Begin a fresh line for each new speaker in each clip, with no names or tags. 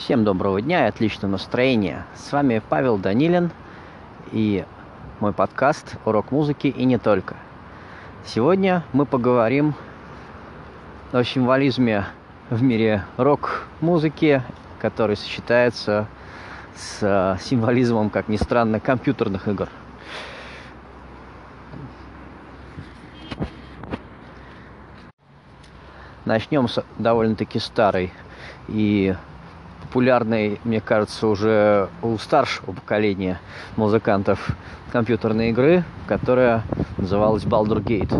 Всем доброго дня и отличного настроения. С вами Павел Данилин и мой подкаст «Урок музыки и не только». Сегодня мы поговорим о символизме в мире рок-музыки, который сочетается с символизмом, как ни странно, компьютерных игр. Начнем с довольно-таки старой и популярной, мне кажется, уже у старшего поколения музыкантов компьютерной игры, которая называлась Baldur Gate.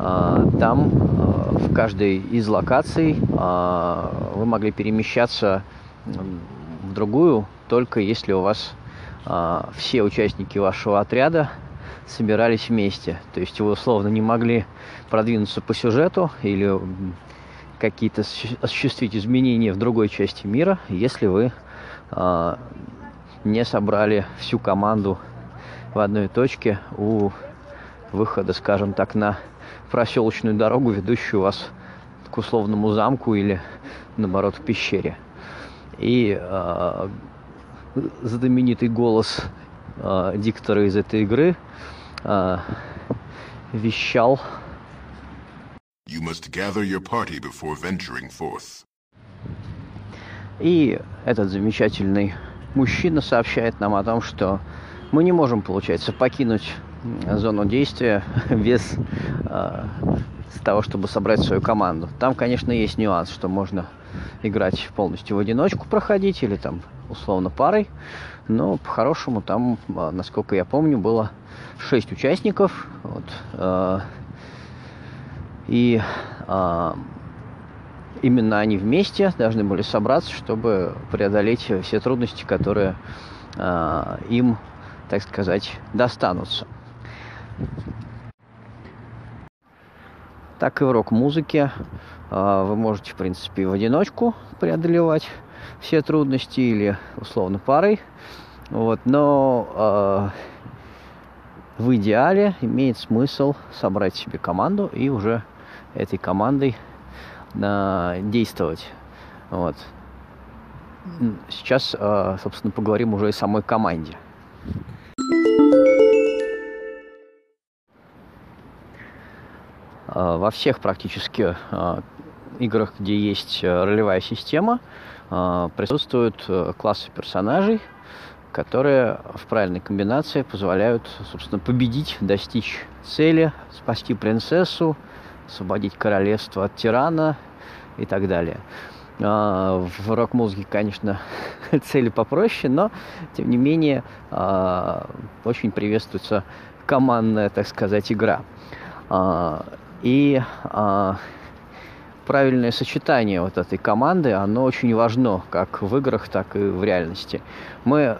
А, там а, в каждой из локаций а, вы могли перемещаться в другую, только если у вас все участники вашего отряда собирались вместе. То есть вы условно не могли продвинуться по сюжету или какие-то осуществить изменения в другой части мира, если вы э, не собрали всю команду в одной точке у выхода, скажем так, на проселочную дорогу, ведущую вас к условному замку или, наоборот, к пещере. И э, знаменитый голос э, диктора из этой игры э, вещал You must gather your party before venturing forth. И этот замечательный мужчина сообщает нам о том, что мы не можем, получается, покинуть зону действия без э, того, чтобы собрать свою команду. Там, конечно, есть нюанс, что можно играть полностью в одиночку, проходить или там условно парой. Но по-хорошему там, насколько я помню, было 6 участников. Вот, э, и а, именно они вместе должны были собраться, чтобы преодолеть все трудности, которые а, им, так сказать, достанутся. Так и в рок-музыке а, вы можете, в принципе, в одиночку преодолевать все трудности или условно парой. Вот, но а, в идеале имеет смысл собрать себе команду и уже этой командой э, действовать. Вот. Сейчас, э, собственно, поговорим уже о самой команде. Э, во всех практически э, играх, где есть ролевая система, присутствуют классы персонажей, которые в правильной комбинации позволяют, собственно, победить, достичь цели, спасти принцессу, освободить королевство от тирана и так далее. А, в рок-музыке, конечно, цели попроще, но, тем не менее, а, очень приветствуется командная, так сказать, игра. А, и правильное сочетание вот этой команды, оно очень важно, как в играх, так и в реальности. Мы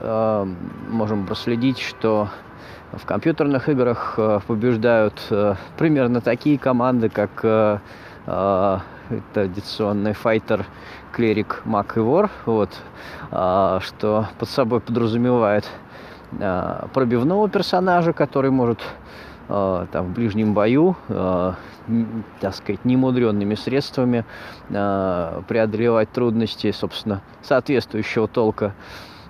можем проследить, что в компьютерных играх э, побеждают э, примерно такие команды, как э, традиционный файтер, клерик, маг и вор, вот, что под собой подразумевает пробивного персонажа, который может там, в ближнем бою, так сказать, немудренными средствами преодолевать трудности, собственно, соответствующего толка.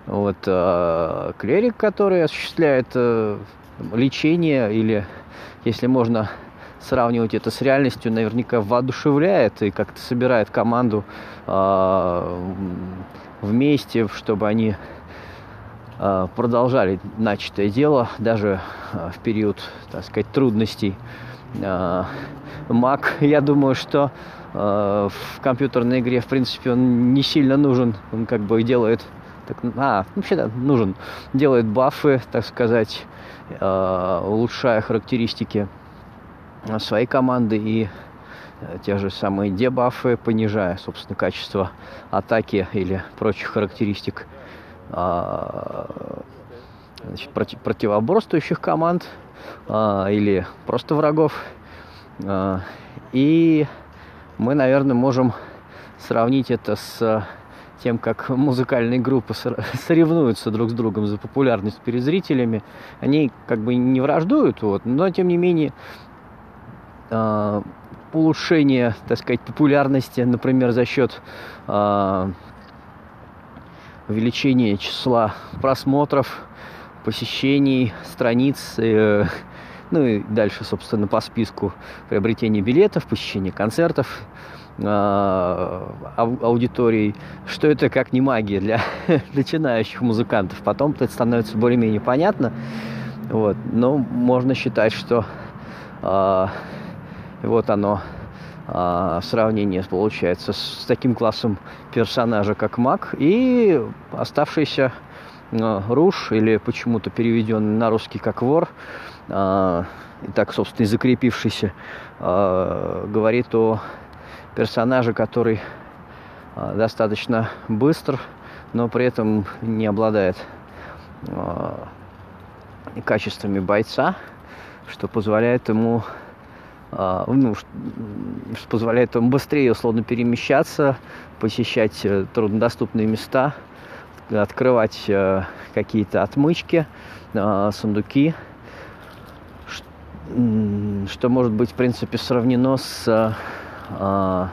Вот, э, клерик, который осуществляет э, лечение или, если можно сравнивать это с реальностью, наверняка воодушевляет и как-то собирает команду э, вместе, чтобы они э, продолжали начатое дело даже э, в период, так сказать, трудностей. Э, маг, я думаю, что э, в компьютерной игре, в принципе, он не сильно нужен, он как бы делает так, а, вообще да, нужен. Делает бафы, так сказать, э, улучшая характеристики своей команды и э, те же самые дебафы, понижая, собственно, качество атаки или прочих характеристик э, значит, против, противоборствующих команд э, или просто врагов. Э, и мы, наверное, можем сравнить это с тем, как музыкальные группы соревнуются друг с другом за популярность перед зрителями, они как бы не враждуют, вот, но тем не менее э, улучшение, так сказать, популярности, например, за счет э, увеличение числа просмотров, посещений страниц, э, ну и дальше, собственно, по списку приобретения билетов, посещения концертов, э, аудиторий, что это как не магия для начинающих музыкантов. Потом это становится более-менее понятно. Вот. Но можно считать, что э, вот оно а, сравнение получается с таким классом персонажа, как маг, и оставшийся а, Руш, или почему-то переведенный на русский как вор, а, и так, собственно, и закрепившийся, говорит о персонаже, который достаточно быстр, но при этом не обладает качествами бойца, что позволяет ему ну, что позволяет ему быстрее условно перемещаться, посещать э, труднодоступные места, открывать э, какие-то отмычки, а, сундуки, что может быть, в принципе, сравнено с а,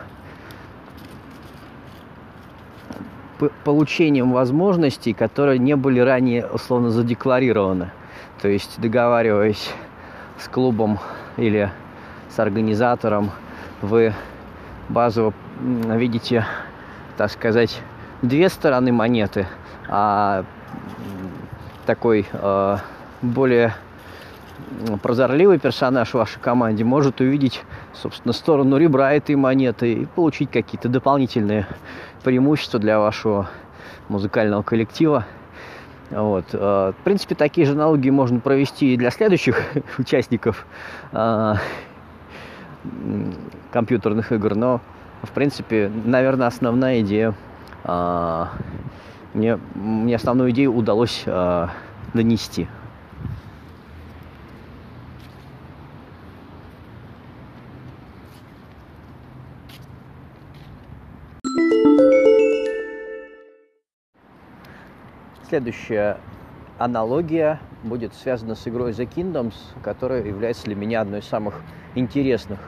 получением возможностей, которые не были ранее условно задекларированы. То есть договариваясь с клубом или с организатором, вы базово видите, так сказать, две стороны монеты, а такой э, более прозорливый персонаж в вашей команде может увидеть, собственно, сторону ребра этой монеты и получить какие-то дополнительные преимущества для вашего музыкального коллектива. Вот. Э, в принципе, такие же аналогии можно провести и для следующих участников э, компьютерных игр, но, в принципе, наверное, основная идея, а, мне, мне основную идею удалось а, донести. Следующая аналогия будет связана с игрой The Kingdoms, которая является для меня одной из самых интересных,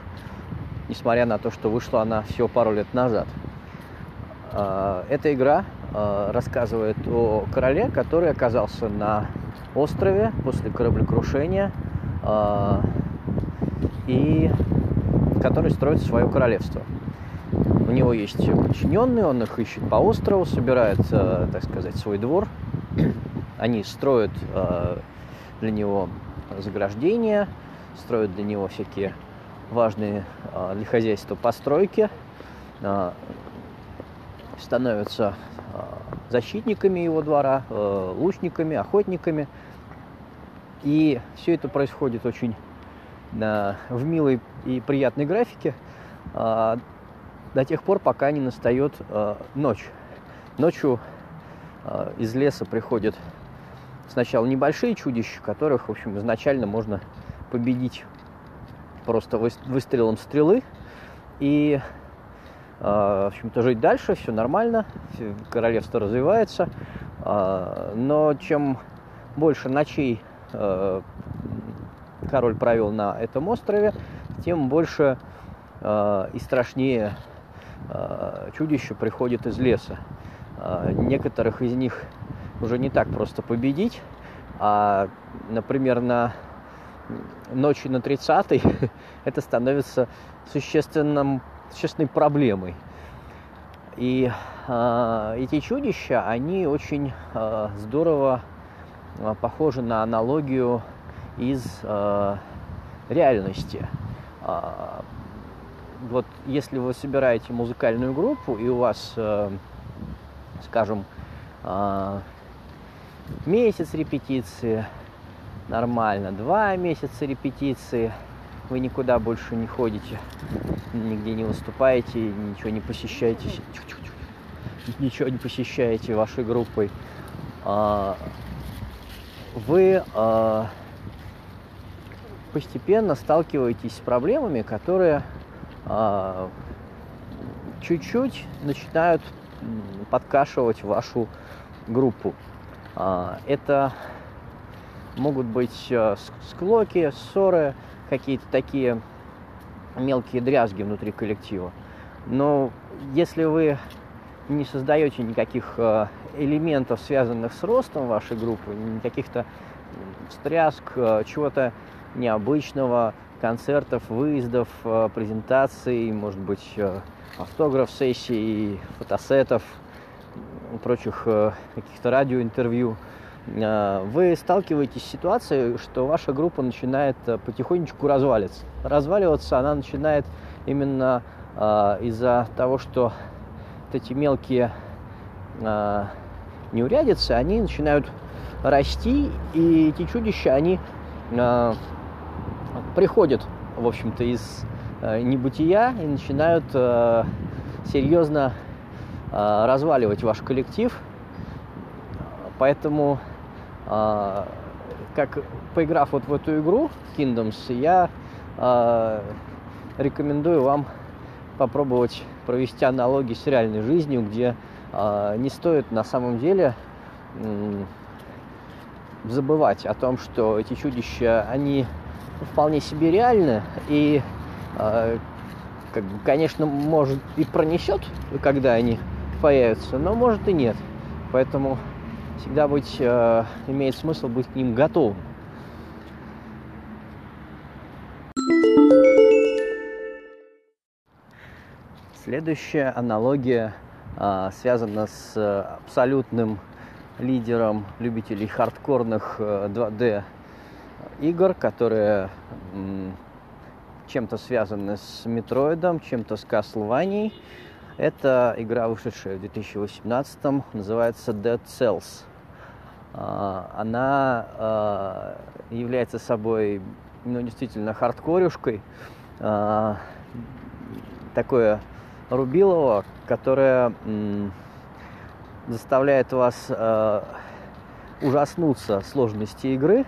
несмотря на то, что вышла она всего пару лет назад. А, эта игра а, рассказывает о короле, который оказался на острове после кораблекрушения а, и который строит свое королевство. У него есть подчиненные, он их ищет по острову, собирает, так сказать, свой двор. Они строят для него заграждения, строят для него всякие важные а, для хозяйства постройки, а, становятся а, защитниками его двора, лучниками, охотниками. И все это происходит очень в милой и приятной графике до тех пор, пока не настает ночь. Ночью из леса приходят сначала небольшие чудища, которых, в общем, изначально можно победить просто выстрелом стрелы и а, в общем-то, жить дальше, все нормально, королевство развивается. А, но чем больше ночей а, король провел на этом острове, тем больше и страшнее чудища приходит из леса. Некоторых из них уже не так просто победить, а, например, на ночи на 30 это становится существенным, существенной проблемой. И э, эти чудища, они очень э, здорово э, похожи на аналогию из э, реальности. Э, вот если вы собираете музыкальную группу и у вас, э, скажем, э, месяц репетиции, нормально. Два месяца репетиции, вы никуда больше не ходите, нигде не выступаете, ничего не посещаете, ничего не посещаете вашей группой. А, вы а, постепенно сталкиваетесь с проблемами, которые а, чуть-чуть начинают подкашивать вашу группу. Это могут быть э, склоки, ссоры, какие-то такие мелкие дрязги внутри коллектива. Но если вы не создаете никаких э, элементов, связанных с ростом вашей группы, каких-то стряск, чего-то необычного, концертов, выездов, презентаций, может быть, автограф-сессий, фотосетов, прочих каких-то радиоинтервью – Э, вы сталкиваетесь с ситуацией, что ваша группа начинает э, потихонечку разваливаться. Разваливаться она начинает именно э, из-за того, что вот эти мелкие э, неурядицы, они начинают расти, и эти чудища, они приходят, в общем-то, из э, небытия и начинают э, серьезно разваливать ваш коллектив. Поэтому а, как поиграв вот в эту игру Kingdoms, я а, рекомендую вам попробовать провести аналогии с реальной жизнью, где а, не стоит на самом деле забывать о том, что эти чудища, они вполне себе реальны, и, как бы, конечно, может и пронесет, когда они появятся, но может и нет. Поэтому всегда быть, э, имеет смысл быть к ним готовым. Следующая аналогия э, связана с абсолютным лидером любителей хардкорных э, 2D игр, которые э, чем-то связаны с Метроидом, чем-то с Castlevania. Это игра, вышедшая в 2018, называется Dead Cells. А, она а, является собой ну, действительно хардкорюшкой, а, такое рубилово, которое заставляет вас ужаснуться сложности игры,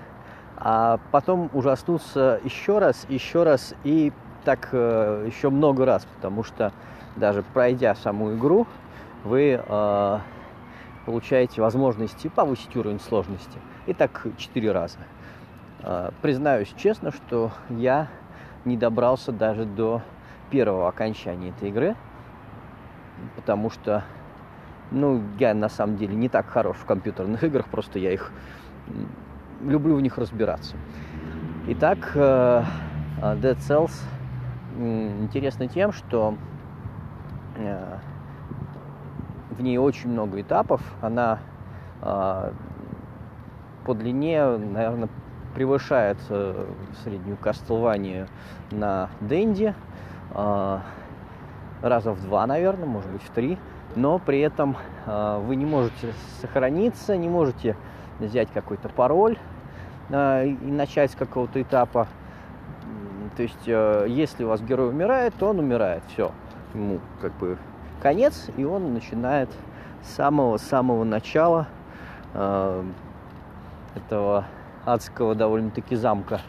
а потом ужаснуться еще раз, еще раз и так э, еще много раз, потому что даже пройдя саму игру, вы получаете возможности повысить уровень сложности. И так четыре раза. А, признаюсь честно, что я не добрался даже до первого окончания этой игры, потому что, ну, я на самом деле не так хорош в компьютерных играх, просто я их люблю в них разбираться. Итак, э, Dead Cells интересно тем, что э, в ней очень много этапов. Она э, по длине, наверное, превышает э, среднюю Castlevania на Денди. Э, раза в два, наверное, может быть, в три. Но при этом э, вы не можете сохраниться, не можете взять какой-то пароль э, и начать с какого-то этапа. То есть, э, если у вас герой умирает, то он умирает. Все. Ему как бы конец, и он начинает с самого-самого начала э, этого адского довольно-таки замка,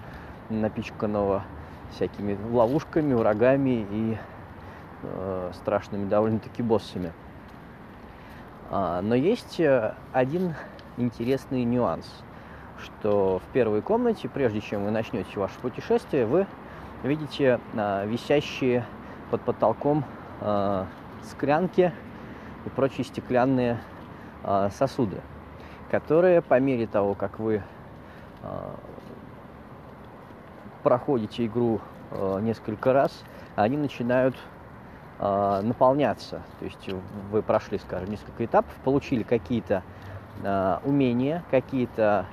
напичканного всякими ловушками, врагами и э, страшными довольно-таки боссами. А, но есть э, один интересный нюанс, что в первой комнате, прежде чем вы начнете ваше путешествие, вы видите э, висящие под потолком э, склянки и прочие стеклянные э, сосуды, которые по мере того, как вы э, проходите игру э, несколько раз, они начинают э, наполняться. То есть вы прошли, скажем, несколько этапов, получили какие-то э, умения, какие-то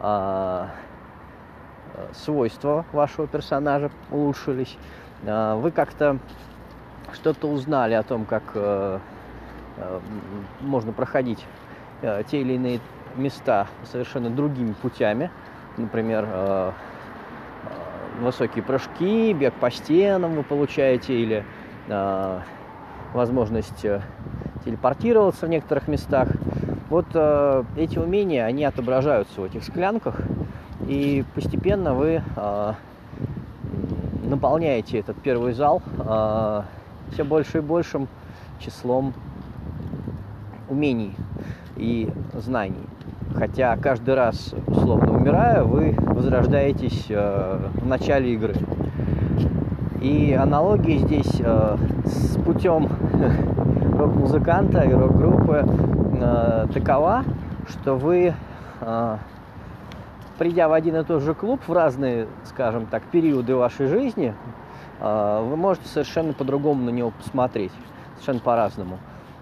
э, свойства вашего персонажа улучшились. Э, вы как-то что-то узнали о том, как э, э, можно проходить э, те или иные места совершенно другими путями. Например, высокие прыжки, бег по стенам вы получаете, или возможность телепортироваться в некоторых местах. Вот э, эти умения, они отображаются в этих склянках, и постепенно вы наполняете этот первый зал э, все больше и большим числом умений и знаний. Хотя каждый раз, условно умирая, вы возрождаетесь э, в начале игры. И аналогии здесь э, с путем рок-музыканта и рок-группы э, такова, что вы, э, придя в один и тот же клуб в разные, скажем так, периоды вашей жизни, э, вы можете совершенно по-другому на него посмотреть, совершенно по-разному.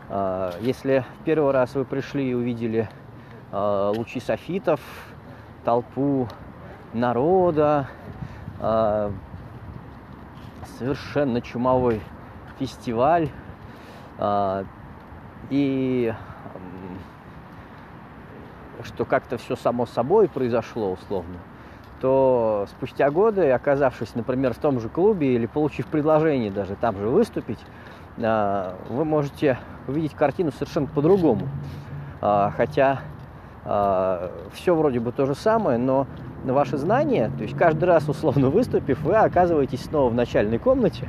Э, если первый раз вы пришли и увидели э, лучи софитов, толпу народа, совершенно чумовой фестиваль, и что как-то все само собой произошло условно, то спустя годы, оказавшись, например, в том же клубе или получив предложение даже там же выступить, вы можете увидеть картину совершенно по-другому. Хотя все вроде бы то же самое, но ваши знания, то есть каждый раз условно выступив, вы оказываетесь снова в начальной комнате,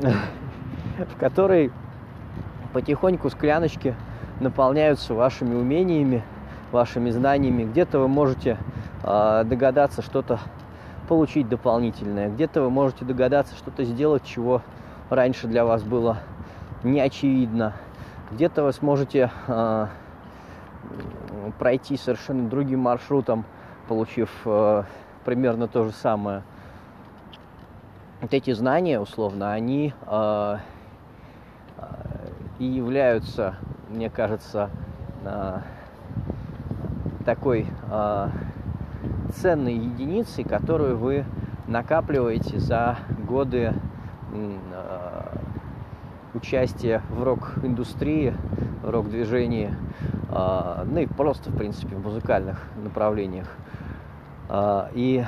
в которой потихоньку скляночки наполняются вашими умениями, вашими знаниями. Где-то вы можете э, догадаться что-то получить дополнительное, где-то вы можете догадаться что-то сделать, чего раньше для вас было не очевидно. Где-то вы сможете э, пройти совершенно другим маршрутом, получив э, примерно то же самое. Вот эти знания, условно, они э, и являются, мне кажется, э, такой э, ценной единицей, которую вы накапливаете за годы э, участия в рок-индустрии, в рок-движении, э, ну и просто, в принципе, в музыкальных направлениях. Э, и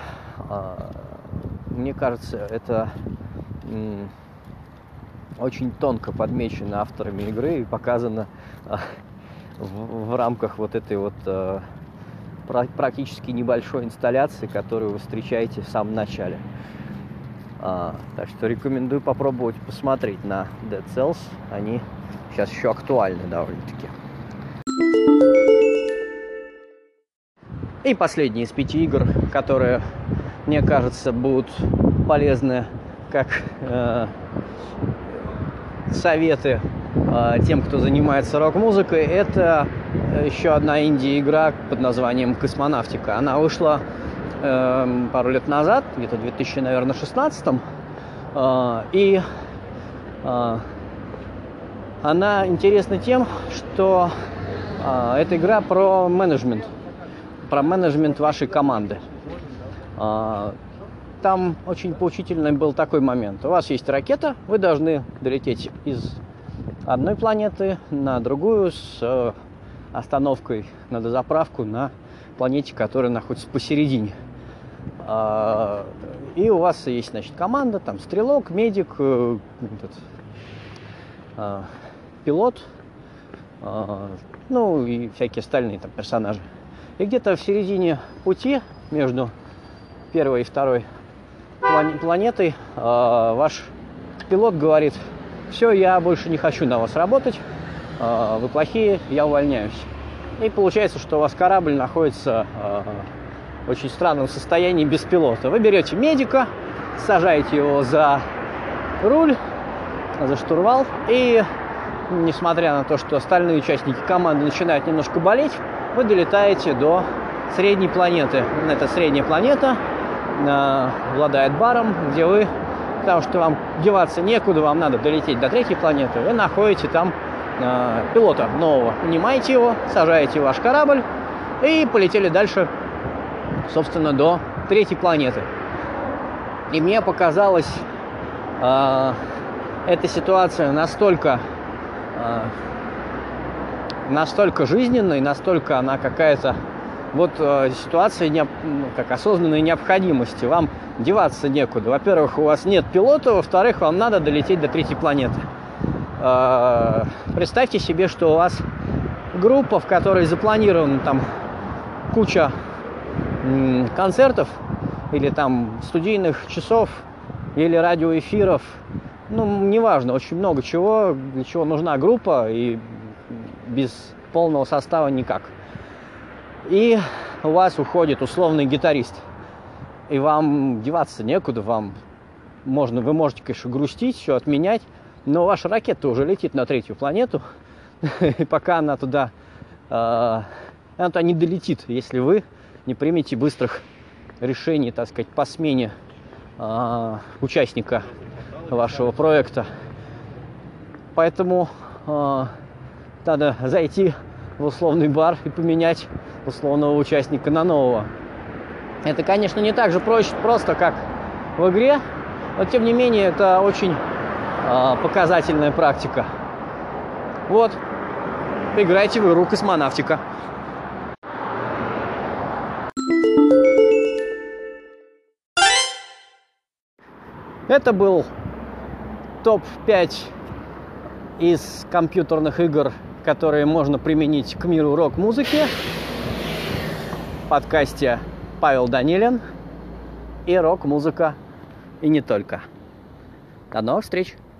э, мне кажется, это э, очень тонко подмечено авторами игры и показано э, в, в рамках вот этой вот э, практически небольшой инсталляции, которую вы встречаете в самом начале. А, так что рекомендую попробовать посмотреть на Dead Cells. Они сейчас еще актуальны довольно-таки. И последние из пяти игр, которые, мне кажется, будут полезны как э, советы э, тем, кто занимается рок-музыкой, это еще одна инди-игра под названием «Космонавтика». Она вышла э, пару лет назад, где-то в 2016 э, и э, она интересна тем, что э, эта игра про менеджмент, про менеджмент вашей команды. Э, там очень поучительный был такой момент. У вас есть ракета, вы должны долететь из одной планеты на другую с э, остановкой на дозаправку на планете, которая находится посередине. А, и у вас есть, значит, команда, там, стрелок, медик, э, этот, а, пилот, а, ну и всякие остальные там персонажи. И где-то в середине пути между первой и второй планетой ваш пилот говорит, все, я больше не хочу на вас работать, вы плохие, я увольняюсь. И получается, что у вас корабль находится а, в очень странном состоянии без пилота. Вы берете медика, сажаете его за руль, за штурвал, и несмотря на то, что остальные участники команды начинают немножко болеть, вы долетаете до средней планеты. Эта средняя планета э, обладает баром, где вы, потому что вам деваться некуда, вам надо долететь до третьей планеты, вы находите там э, пилота нового. Нанимаете его, сажаете ваш корабль и полетели дальше, собственно, до третьей планеты. И мне показалась э, эта ситуация настолько, э, настолько жизненной, настолько она какая-то вот э, ситуация не, как осознанной необходимости. Вам деваться некуда. Во-первых, у вас нет пилота, во-вторых, вам надо долететь до третьей планеты. Э, представьте себе, что у вас группа, в которой запланирована там куча концертов или там студийных часов или радиоэфиров, ну, неважно, очень много чего, для чего нужна группа, и без полного состава никак. И у вас уходит условный гитарист, и вам деваться некуда, вам можно, вы можете, конечно, грустить, все отменять, но ваша ракета уже летит на третью планету, и пока она туда э, она не долетит, если вы не примете быстрых решений, так сказать, по смене э, участника вашего проекта. Поэтому э, надо зайти в условный бар и поменять условного участника на нового. Это, конечно, не так же проще, просто как в игре, но тем не менее это очень показательная практика. Вот, играйте в игру космонавтика. Это был топ-5 из компьютерных игр, которые можно применить к миру рок-музыки. В подкасте Павел Данилин и рок-музыка, и не только. До новых встреч!